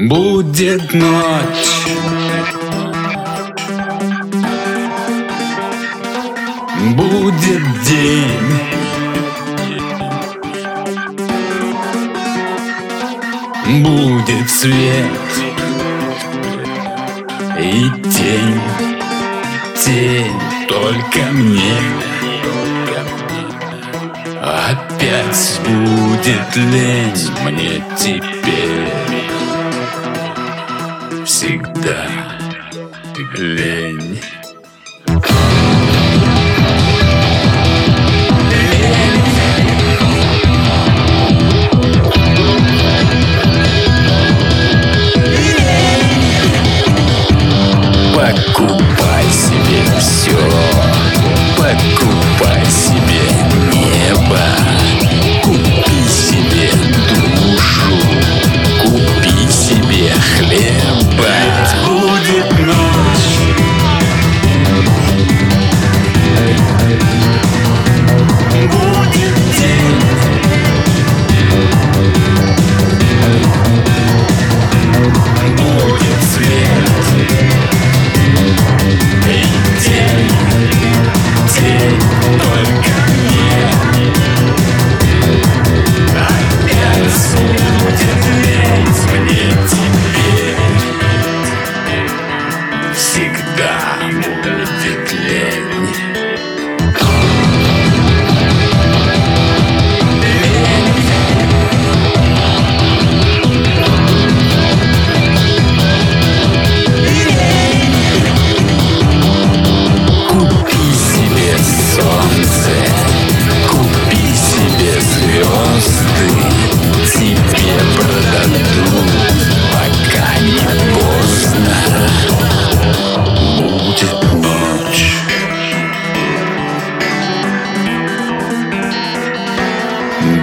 Будет ночь. Будет день. Будет свет И тень. Тень только мне. Опять будет лень мне теперь Всегда. Лень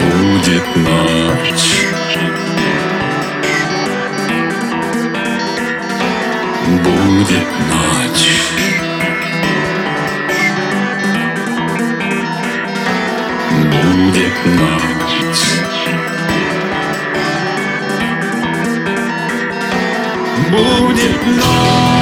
Будет ночь. Будет ночь. Будет ночь. Будет ночь.